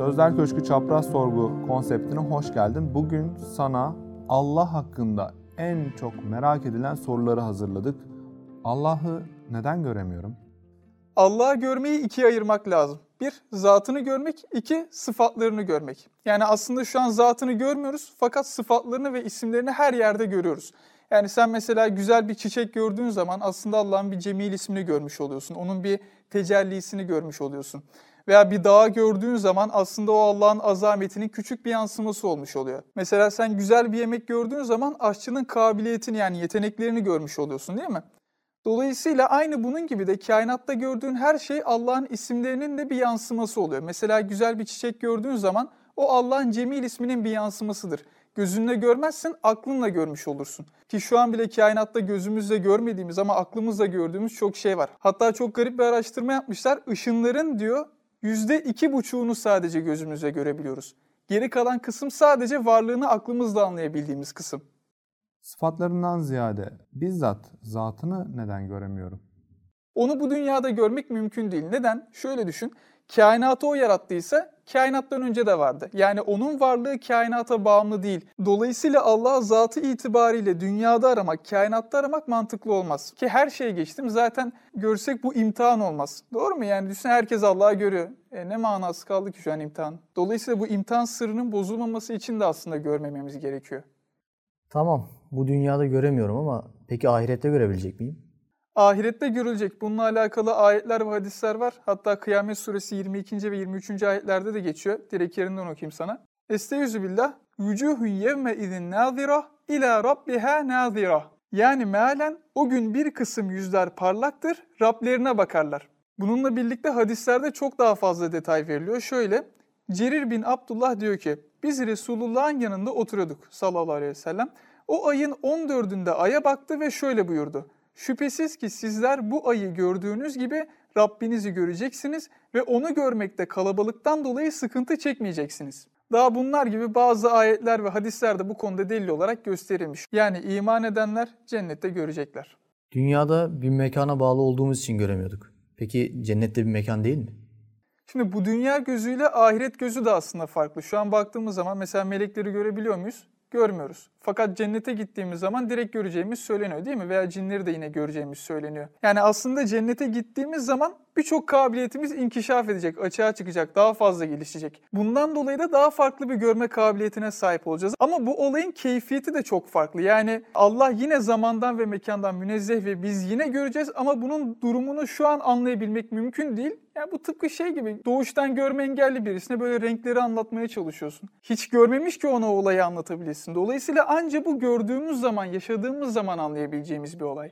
Sözler Köşkü Çapraz Sorgu konseptine hoş geldin. Bugün sana Allah hakkında en çok merak edilen soruları hazırladık. Allah'ı neden göremiyorum? Allah'ı görmeyi ikiye ayırmak lazım. Bir, zatını görmek. iki sıfatlarını görmek. Yani aslında şu an zatını görmüyoruz fakat sıfatlarını ve isimlerini her yerde görüyoruz. Yani sen mesela güzel bir çiçek gördüğün zaman aslında Allah'ın bir Cemil ismini görmüş oluyorsun. Onun bir tecellisini görmüş oluyorsun. Veya bir dağı gördüğün zaman aslında o Allah'ın azametinin küçük bir yansıması olmuş oluyor. Mesela sen güzel bir yemek gördüğün zaman aşçının kabiliyetini yani yeteneklerini görmüş oluyorsun değil mi? Dolayısıyla aynı bunun gibi de kainatta gördüğün her şey Allah'ın isimlerinin de bir yansıması oluyor. Mesela güzel bir çiçek gördüğün zaman o Allah'ın Cemil isminin bir yansımasıdır. Gözünle görmezsin, aklınla görmüş olursun. Ki şu an bile kainatta gözümüzle görmediğimiz ama aklımızla gördüğümüz çok şey var. Hatta çok garip bir araştırma yapmışlar. Işınların diyor yüzde iki buçuğunu sadece gözümüzle görebiliyoruz. Geri kalan kısım sadece varlığını aklımızla anlayabildiğimiz kısım. Sıfatlarından ziyade bizzat zatını neden göremiyorum? Onu bu dünyada görmek mümkün değil. Neden? Şöyle düşün. Kainatı o yarattıysa kainattan önce de vardı. Yani onun varlığı kainata bağımlı değil. Dolayısıyla Allah zatı itibariyle dünyada aramak, kainatta aramak mantıklı olmaz. Ki her şeye geçtim zaten görsek bu imtihan olmaz. Doğru mu? Yani düşün herkes Allah'ı görüyor. E ne manası kaldı ki şu an imtihan? Dolayısıyla bu imtihan sırrının bozulmaması için de aslında görmememiz gerekiyor. Tamam, bu dünyada göremiyorum ama peki ahirette görebilecek miyim? Ahirette görülecek. Bununla alakalı ayetler ve hadisler var. Hatta Kıyamet Suresi 22. ve 23. ayetlerde de geçiyor. Direkt yerinden okuyayım sana. Estaizu billah. Vücuhun yevme izin nazira ila rabbiha nazira. Yani mealen o gün bir kısım yüzler parlaktır, Rablerine bakarlar. Bununla birlikte hadislerde çok daha fazla detay veriliyor. Şöyle, Cerir bin Abdullah diyor ki, biz Resulullah'ın yanında oturuyorduk sallallahu aleyhi ve sellem. O ayın 14'ünde aya baktı ve şöyle buyurdu. Şüphesiz ki sizler bu ayı gördüğünüz gibi Rabbinizi göreceksiniz ve onu görmekte kalabalıktan dolayı sıkıntı çekmeyeceksiniz. Daha bunlar gibi bazı ayetler ve hadisler de bu konuda delil olarak gösterilmiş. Yani iman edenler cennette görecekler. Dünyada bir mekana bağlı olduğumuz için göremiyorduk. Peki cennette bir mekan değil mi? Şimdi bu dünya gözüyle ahiret gözü de aslında farklı. Şu an baktığımız zaman mesela melekleri görebiliyor muyuz? Görmüyoruz. Fakat cennete gittiğimiz zaman direkt göreceğimiz söyleniyor değil mi? Veya cinleri de yine göreceğimiz söyleniyor. Yani aslında cennete gittiğimiz zaman birçok kabiliyetimiz inkişaf edecek, açığa çıkacak, daha fazla gelişecek. Bundan dolayı da daha farklı bir görme kabiliyetine sahip olacağız. Ama bu olayın keyfiyeti de çok farklı. Yani Allah yine zamandan ve mekandan münezzeh ve biz yine göreceğiz ama bunun durumunu şu an anlayabilmek mümkün değil. Yani bu tıpkı şey gibi doğuştan görme engelli birisine böyle renkleri anlatmaya çalışıyorsun. Hiç görmemiş ki ona o olayı anlatabilsin. Dolayısıyla anca bu gördüğümüz zaman, yaşadığımız zaman anlayabileceğimiz bir olay.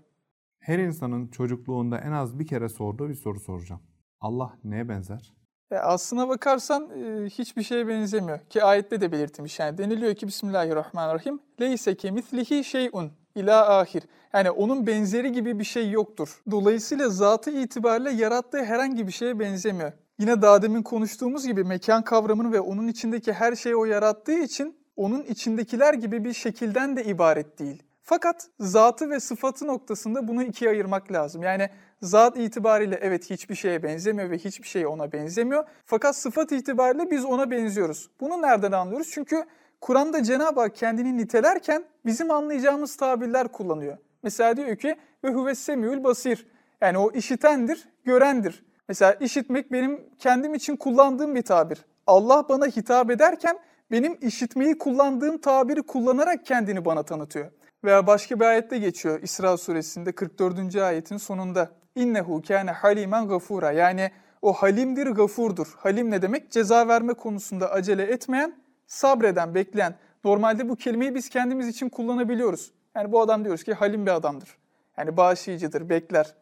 Her insanın çocukluğunda en az bir kere sorduğu bir soru soracağım. Allah neye benzer? Ya aslına bakarsan e, hiçbir şeye benzemiyor. Ki ayette de belirtilmiş. Yani deniliyor ki Bismillahirrahmanirrahim. Leyse kemislihi şeyun ila ahir. Yani onun benzeri gibi bir şey yoktur. Dolayısıyla zatı itibariyle yarattığı herhangi bir şeye benzemiyor. Yine daha demin konuştuğumuz gibi mekan kavramını ve onun içindeki her şeyi o yarattığı için onun içindekiler gibi bir şekilden de ibaret değil. Fakat zatı ve sıfatı noktasında bunu ikiye ayırmak lazım. Yani zat itibariyle evet hiçbir şeye benzemiyor ve hiçbir şey ona benzemiyor. Fakat sıfat itibariyle biz ona benziyoruz. Bunu nereden anlıyoruz? Çünkü Kur'an'da Cenab-ı Hak kendini nitelerken bizim anlayacağımız tabirler kullanıyor. Mesela diyor ki ve huves semiul basir. Yani o işitendir, görendir. Mesela işitmek benim kendim için kullandığım bir tabir. Allah bana hitap ederken benim işitmeyi kullandığım tabiri kullanarak kendini bana tanıtıyor. Veya başka bir ayette geçiyor İsra suresinde 44. ayetin sonunda. İnnehu kâne halimen gafura. Yani o halimdir, gafurdur. Halim ne demek? Ceza verme konusunda acele etmeyen, sabreden, bekleyen. Normalde bu kelimeyi biz kendimiz için kullanabiliyoruz. Yani bu adam diyoruz ki halim bir adamdır. Yani bağışlayıcıdır, bekler.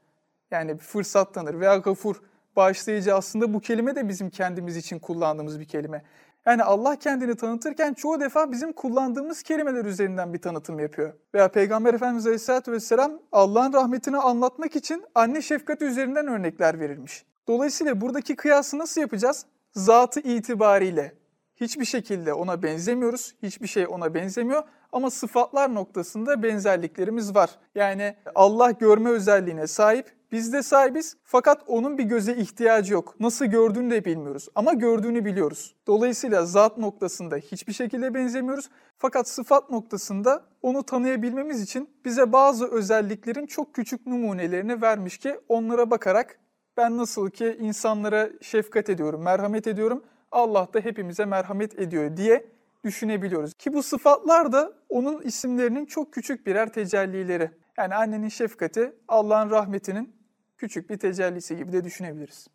Yani fırsat tanır veya gafur, bağışlayıcı aslında bu kelime de bizim kendimiz için kullandığımız bir kelime. Yani Allah kendini tanıtırken çoğu defa bizim kullandığımız kelimeler üzerinden bir tanıtım yapıyor. Veya Peygamber Efendimiz Aleyhisselatü Vesselam Allah'ın rahmetini anlatmak için anne şefkati üzerinden örnekler verilmiş. Dolayısıyla buradaki kıyası nasıl yapacağız? Zatı itibariyle. Hiçbir şekilde ona benzemiyoruz, hiçbir şey ona benzemiyor ama sıfatlar noktasında benzerliklerimiz var. Yani Allah görme özelliğine sahip, Biz de sahibiz fakat onun bir göze ihtiyacı yok. Nasıl gördüğünü de bilmiyoruz ama gördüğünü biliyoruz. Dolayısıyla zat noktasında hiçbir şekilde benzemiyoruz. Fakat sıfat noktasında onu tanıyabilmemiz için bize bazı özelliklerin çok küçük numunelerini vermiş ki onlara bakarak ben nasıl ki insanlara şefkat ediyorum, merhamet ediyorum, Allah da hepimize merhamet ediyor diye düşünebiliyoruz. Ki bu sıfatlar da onun isimlerinin çok küçük birer tecellileri. Yani annenin şefkati Allah'ın rahmetinin küçük bir tecellisi gibi de düşünebiliriz.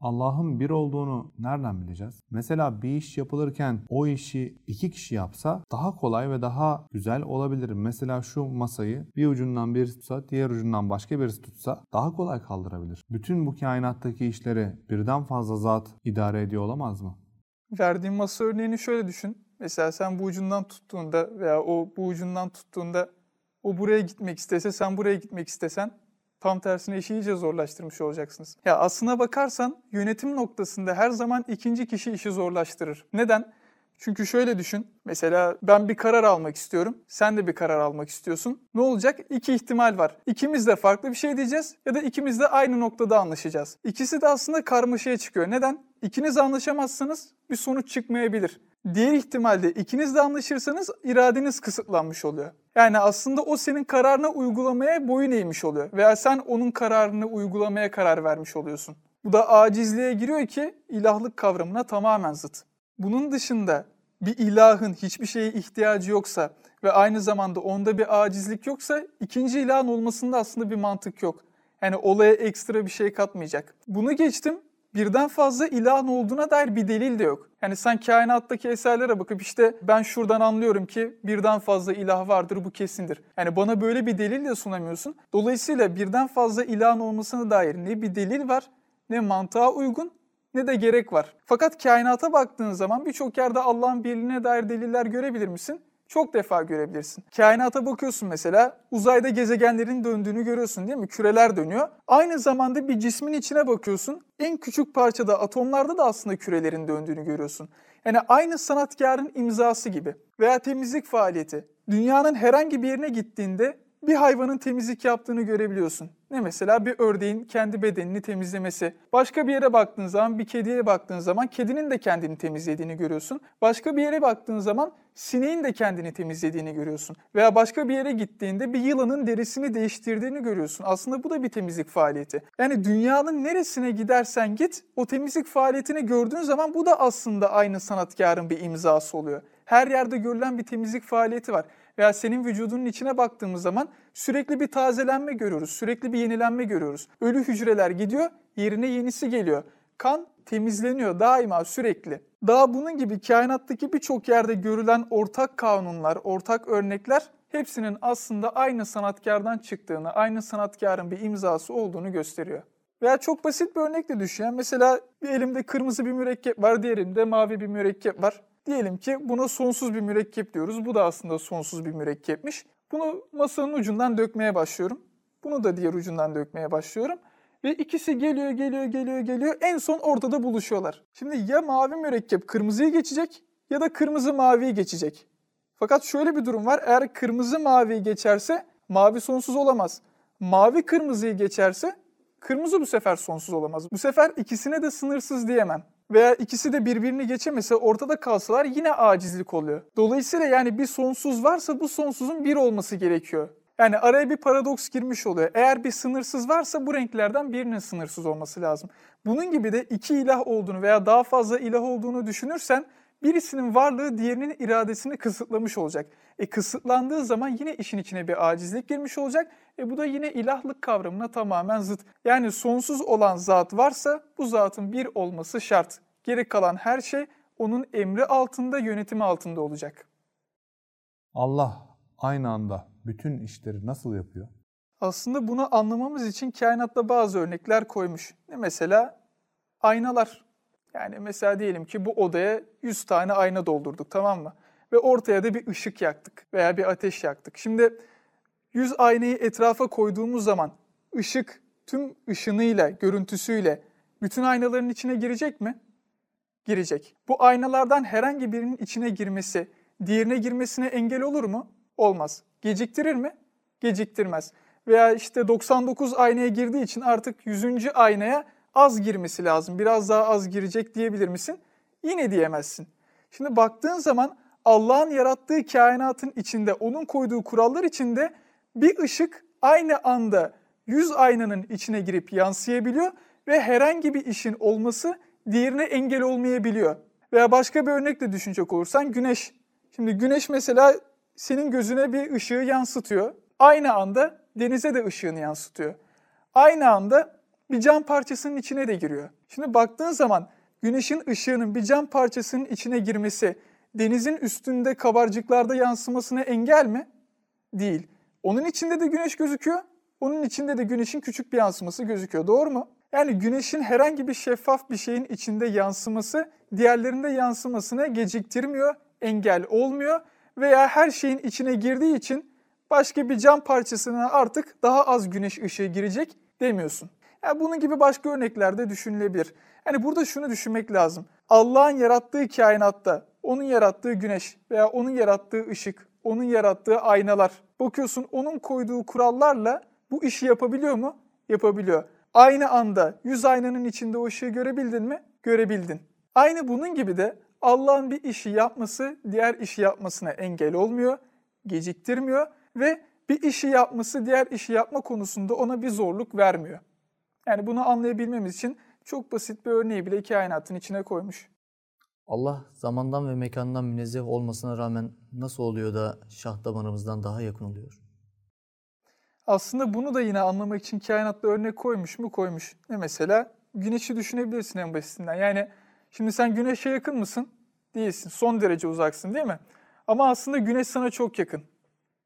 Allah'ın bir olduğunu nereden bileceğiz? Mesela bir iş yapılırken o işi iki kişi yapsa daha kolay ve daha güzel olabilir. Mesela şu masayı bir ucundan birisi tutsa, diğer ucundan başka birisi tutsa daha kolay kaldırabilir. Bütün bu kainattaki işleri birden fazla zat idare ediyor olamaz mı? Verdiğim masa örneğini şöyle düşün. Mesela sen bu ucundan tuttuğunda veya o bu ucundan tuttuğunda o buraya gitmek istese sen buraya gitmek istesen tam tersine işi iyice zorlaştırmış olacaksınız. Ya aslına bakarsan yönetim noktasında her zaman ikinci kişi işi zorlaştırır. Neden? Çünkü şöyle düşün. Mesela ben bir karar almak istiyorum. Sen de bir karar almak istiyorsun. Ne olacak? İki ihtimal var. İkimiz de farklı bir şey diyeceğiz ya da ikimiz de aynı noktada anlaşacağız. İkisi de aslında karmaşaya çıkıyor. Neden? İkiniz anlaşamazsanız bir sonuç çıkmayabilir. Diğer ihtimalde ikiniz de anlaşırsanız iradeniz kısıtlanmış oluyor. Yani aslında o senin kararını uygulamaya boyun eğmiş oluyor. Veya sen onun kararını uygulamaya karar vermiş oluyorsun. Bu da acizliğe giriyor ki ilahlık kavramına tamamen zıt. Bunun dışında bir ilahın hiçbir şeye ihtiyacı yoksa ve aynı zamanda onda bir acizlik yoksa ikinci ilahın olmasında aslında bir mantık yok. Yani olaya ekstra bir şey katmayacak. Bunu geçtim birden fazla ilahın olduğuna dair bir delil de yok. Yani sen kainattaki eserlere bakıp işte ben şuradan anlıyorum ki birden fazla ilah vardır bu kesindir. Yani bana böyle bir delil de sunamıyorsun. Dolayısıyla birden fazla ilahın olmasına dair ne bir delil var ne mantığa uygun ne de gerek var. Fakat kainata baktığın zaman birçok yerde Allah'ın birliğine dair deliller görebilir misin? Çok defa görebilirsin. Kainata bakıyorsun mesela uzayda gezegenlerin döndüğünü görüyorsun değil mi? Küreler dönüyor. Aynı zamanda bir cismin içine bakıyorsun. En küçük parçada atomlarda da aslında kürelerin döndüğünü görüyorsun. Yani aynı sanatkarın imzası gibi. Veya temizlik faaliyeti. Dünyanın herhangi bir yerine gittiğinde bir hayvanın temizlik yaptığını görebiliyorsun. Ne mesela bir ördeğin kendi bedenini temizlemesi. Başka bir yere baktığın zaman, bir kediye baktığın zaman kedinin de kendini temizlediğini görüyorsun. Başka bir yere baktığın zaman sineğin de kendini temizlediğini görüyorsun. Veya başka bir yere gittiğinde bir yılanın derisini değiştirdiğini görüyorsun. Aslında bu da bir temizlik faaliyeti. Yani dünyanın neresine gidersen git o temizlik faaliyetini gördüğün zaman bu da aslında aynı sanatkarın bir imzası oluyor. Her yerde görülen bir temizlik faaliyeti var veya senin vücudunun içine baktığımız zaman sürekli bir tazelenme görüyoruz, sürekli bir yenilenme görüyoruz. Ölü hücreler gidiyor, yerine yenisi geliyor. Kan temizleniyor daima sürekli. Daha bunun gibi kainattaki birçok yerde görülen ortak kanunlar, ortak örnekler hepsinin aslında aynı sanatkardan çıktığını, aynı sanatkarın bir imzası olduğunu gösteriyor. Veya çok basit bir örnekle düşün. mesela bir elimde kırmızı bir mürekkep var, diğerimde mavi bir mürekkep var. Diyelim ki buna sonsuz bir mürekkep diyoruz. Bu da aslında sonsuz bir mürekkepmiş. Bunu masanın ucundan dökmeye başlıyorum. Bunu da diğer ucundan dökmeye başlıyorum. Ve ikisi geliyor, geliyor, geliyor, geliyor. En son ortada buluşuyorlar. Şimdi ya mavi mürekkep kırmızıyı geçecek ya da kırmızı maviyi geçecek. Fakat şöyle bir durum var. Eğer kırmızı maviyi geçerse mavi sonsuz olamaz. Mavi kırmızıyı geçerse kırmızı bu sefer sonsuz olamaz. Bu sefer ikisine de sınırsız diyemem veya ikisi de birbirini geçemese ortada kalsalar yine acizlik oluyor. Dolayısıyla yani bir sonsuz varsa bu sonsuzun bir olması gerekiyor. Yani araya bir paradoks girmiş oluyor. Eğer bir sınırsız varsa bu renklerden birinin sınırsız olması lazım. Bunun gibi de iki ilah olduğunu veya daha fazla ilah olduğunu düşünürsen birisinin varlığı diğerinin iradesini kısıtlamış olacak. E kısıtlandığı zaman yine işin içine bir acizlik girmiş olacak. E bu da yine ilahlık kavramına tamamen zıt. Yani sonsuz olan zat varsa bu zatın bir olması şart. Geri kalan her şey onun emri altında, yönetimi altında olacak. Allah aynı anda bütün işleri nasıl yapıyor? Aslında bunu anlamamız için kainatta bazı örnekler koymuş. Ne mesela? Aynalar. Yani mesela diyelim ki bu odaya 100 tane ayna doldurduk tamam mı? Ve ortaya da bir ışık yaktık veya bir ateş yaktık. Şimdi 100 aynayı etrafa koyduğumuz zaman ışık tüm ışınıyla, görüntüsüyle bütün aynaların içine girecek mi? Girecek. Bu aynalardan herhangi birinin içine girmesi, diğerine girmesine engel olur mu? Olmaz. Geciktirir mi? Geciktirmez. veya işte 99 aynaya girdiği için artık 100. aynaya az girmesi lazım. Biraz daha az girecek diyebilir misin? Yine diyemezsin. Şimdi baktığın zaman Allah'ın yarattığı kainatın içinde, onun koyduğu kurallar içinde bir ışık aynı anda 100 aynanın içine girip yansıyabiliyor ve herhangi bir işin olması diğerine engel olmayabiliyor. Veya başka bir örnekle düşünecek olursan güneş. Şimdi güneş mesela senin gözüne bir ışığı yansıtıyor. Aynı anda denize de ışığını yansıtıyor. Aynı anda bir cam parçasının içine de giriyor. Şimdi baktığın zaman güneşin ışığının bir cam parçasının içine girmesi denizin üstünde kabarcıklarda yansımasına engel mi? Değil. Onun içinde de güneş gözüküyor. Onun içinde de güneşin küçük bir yansıması gözüküyor. Doğru mu? Yani güneşin herhangi bir şeffaf bir şeyin içinde yansıması diğerlerinde yansımasını geciktirmiyor, engel olmuyor veya her şeyin içine girdiği için başka bir cam parçasına artık daha az güneş ışığı girecek demiyorsun. Yani bunun gibi başka örnekler de düşünülebilir. Yani burada şunu düşünmek lazım. Allah'ın yarattığı kainatta, onun yarattığı güneş veya onun yarattığı ışık, onun yarattığı aynalar. Bakıyorsun onun koyduğu kurallarla bu işi yapabiliyor mu? Yapabiliyor. Aynı anda yüz aynanın içinde o ışığı görebildin mi? Görebildin. Aynı bunun gibi de Allah'ın bir işi yapması diğer işi yapmasına engel olmuyor, geciktirmiyor ve bir işi yapması diğer işi yapma konusunda ona bir zorluk vermiyor. Yani bunu anlayabilmemiz için çok basit bir örneği bile kainatın içine koymuş. Allah zamandan ve mekandan münezzeh olmasına rağmen nasıl oluyor da şah damarımızdan daha yakın oluyor? Aslında bunu da yine anlamak için kainatta örnek koymuş mu? Koymuş. Ne mesela? Güneşi düşünebilirsin en basitinden. Yani şimdi sen güneşe yakın mısın? Değilsin. Son derece uzaksın değil mi? Ama aslında güneş sana çok yakın.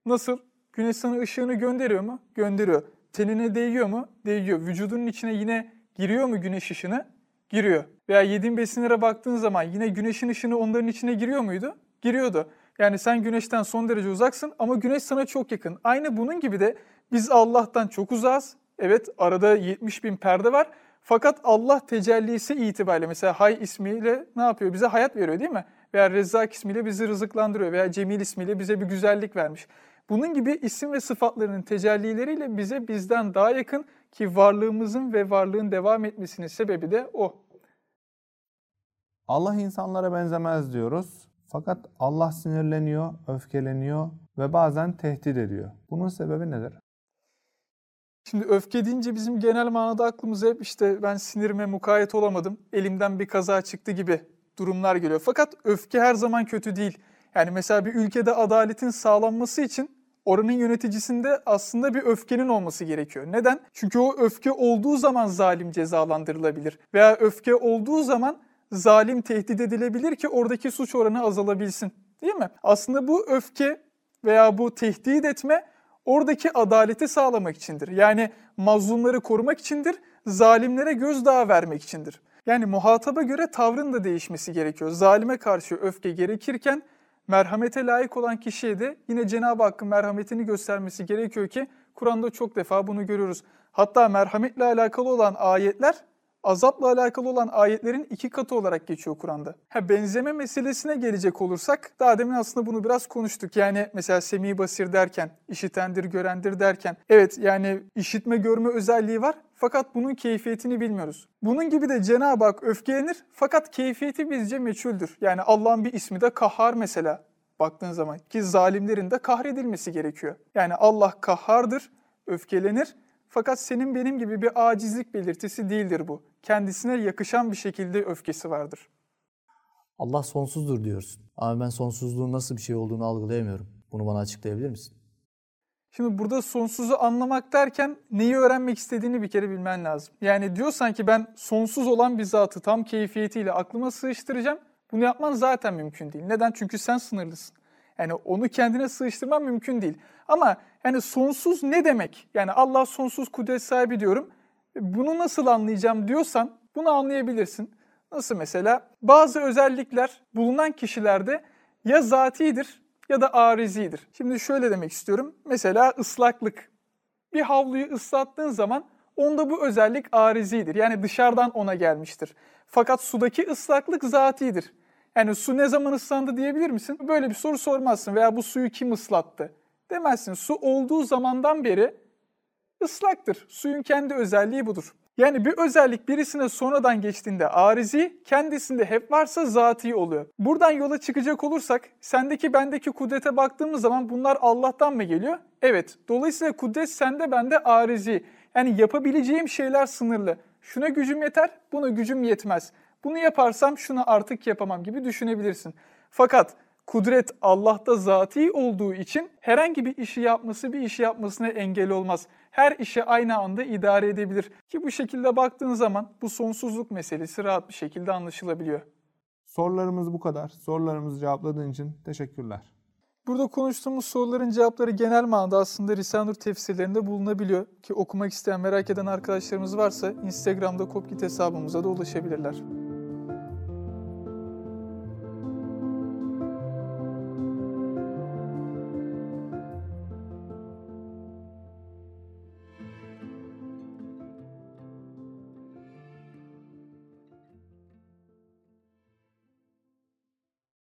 Nasıl? Güneş sana ışığını gönderiyor mu? Gönderiyor. Tenine değiyor mu? Değiyor. Vücudunun içine yine giriyor mu güneş ışını? Giriyor. Veya yediğin besinlere baktığın zaman yine güneşin ışını onların içine giriyor muydu? Giriyordu. Yani sen güneşten son derece uzaksın ama güneş sana çok yakın. Aynı bunun gibi de biz Allah'tan çok uzağız. Evet arada 70 bin perde var. Fakat Allah tecellisi itibariyle mesela Hay ismiyle ne yapıyor? Bize hayat veriyor değil mi? Veya Rezzak ismiyle bizi rızıklandırıyor veya Cemil ismiyle bize bir güzellik vermiş. Bunun gibi isim ve sıfatlarının tecellileriyle bize bizden daha yakın ki varlığımızın ve varlığın devam etmesinin sebebi de o. Allah insanlara benzemez diyoruz. Fakat Allah sinirleniyor, öfkeleniyor ve bazen tehdit ediyor. Bunun sebebi nedir? Şimdi öfke deyince bizim genel manada aklımıza hep işte ben sinirime mukayyet olamadım, elimden bir kaza çıktı gibi durumlar geliyor. Fakat öfke her zaman kötü değil. Yani mesela bir ülkede adaletin sağlanması için oranın yöneticisinde aslında bir öfkenin olması gerekiyor. Neden? Çünkü o öfke olduğu zaman zalim cezalandırılabilir. Veya öfke olduğu zaman zalim tehdit edilebilir ki oradaki suç oranı azalabilsin. Değil mi? Aslında bu öfke veya bu tehdit etme oradaki adaleti sağlamak içindir. Yani mazlumları korumak içindir, zalimlere gözdağı vermek içindir. Yani muhataba göre tavrın da değişmesi gerekiyor. Zalime karşı öfke gerekirken merhamete layık olan kişiye de yine Cenab-ı Hakk'ın merhametini göstermesi gerekiyor ki Kur'an'da çok defa bunu görüyoruz. Hatta merhametle alakalı olan ayetler azapla alakalı olan ayetlerin iki katı olarak geçiyor Kur'an'da. Ha, benzeme meselesine gelecek olursak daha demin aslında bunu biraz konuştuk. Yani mesela semi basir derken, işitendir, görendir derken evet yani işitme görme özelliği var fakat bunun keyfiyetini bilmiyoruz. Bunun gibi de Cenab-ı Hak öfkelenir fakat keyfiyeti bizce meçhuldür. Yani Allah'ın bir ismi de kahhar mesela baktığın zaman ki zalimlerin de kahredilmesi gerekiyor. Yani Allah kahhardır, öfkelenir fakat senin benim gibi bir acizlik belirtisi değildir bu. Kendisine yakışan bir şekilde öfkesi vardır. Allah sonsuzdur diyorsun. Ama ben sonsuzluğun nasıl bir şey olduğunu algılayamıyorum. Bunu bana açıklayabilir misin? Şimdi burada sonsuzu anlamak derken neyi öğrenmek istediğini bir kere bilmen lazım. Yani diyorsan ki ben sonsuz olan bir zatı tam keyfiyetiyle aklıma sığıştıracağım. Bunu yapman zaten mümkün değil. Neden? Çünkü sen sınırlısın. Yani onu kendine sığıştırman mümkün değil. Ama yani sonsuz ne demek? Yani Allah sonsuz kudret sahibi diyorum. Bunu nasıl anlayacağım diyorsan bunu anlayabilirsin. Nasıl mesela? Bazı özellikler bulunan kişilerde ya zatidir ya da arizidir. Şimdi şöyle demek istiyorum. Mesela ıslaklık. Bir havluyu ıslattığın zaman onda bu özellik arizidir. Yani dışarıdan ona gelmiştir. Fakat sudaki ıslaklık zatidir. Yani su ne zaman ıslandı diyebilir misin? Böyle bir soru sormazsın veya bu suyu kim ıslattı demezsin. Su olduğu zamandan beri ıslaktır. Suyun kendi özelliği budur. Yani bir özellik birisine sonradan geçtiğinde arizi, kendisinde hep varsa zati oluyor. Buradan yola çıkacak olursak, sendeki bendeki kudrete baktığımız zaman bunlar Allah'tan mı geliyor? Evet. Dolayısıyla kudret sende bende arizi. Yani yapabileceğim şeyler sınırlı. Şuna gücüm yeter, buna gücüm yetmez. Bunu yaparsam şunu artık yapamam gibi düşünebilirsin. Fakat kudret Allah'ta zati olduğu için herhangi bir işi yapması bir işi yapmasına engel olmaz. Her işi aynı anda idare edebilir. Ki bu şekilde baktığın zaman bu sonsuzluk meselesi rahat bir şekilde anlaşılabiliyor. Sorularımız bu kadar. Sorularımızı cevapladığın için teşekkürler. Burada konuştuğumuz soruların cevapları genel manada aslında Risale-i Nur tefsirlerinde bulunabiliyor. Ki okumak isteyen, merak eden arkadaşlarımız varsa Instagram'da Kopkit hesabımıza da ulaşabilirler.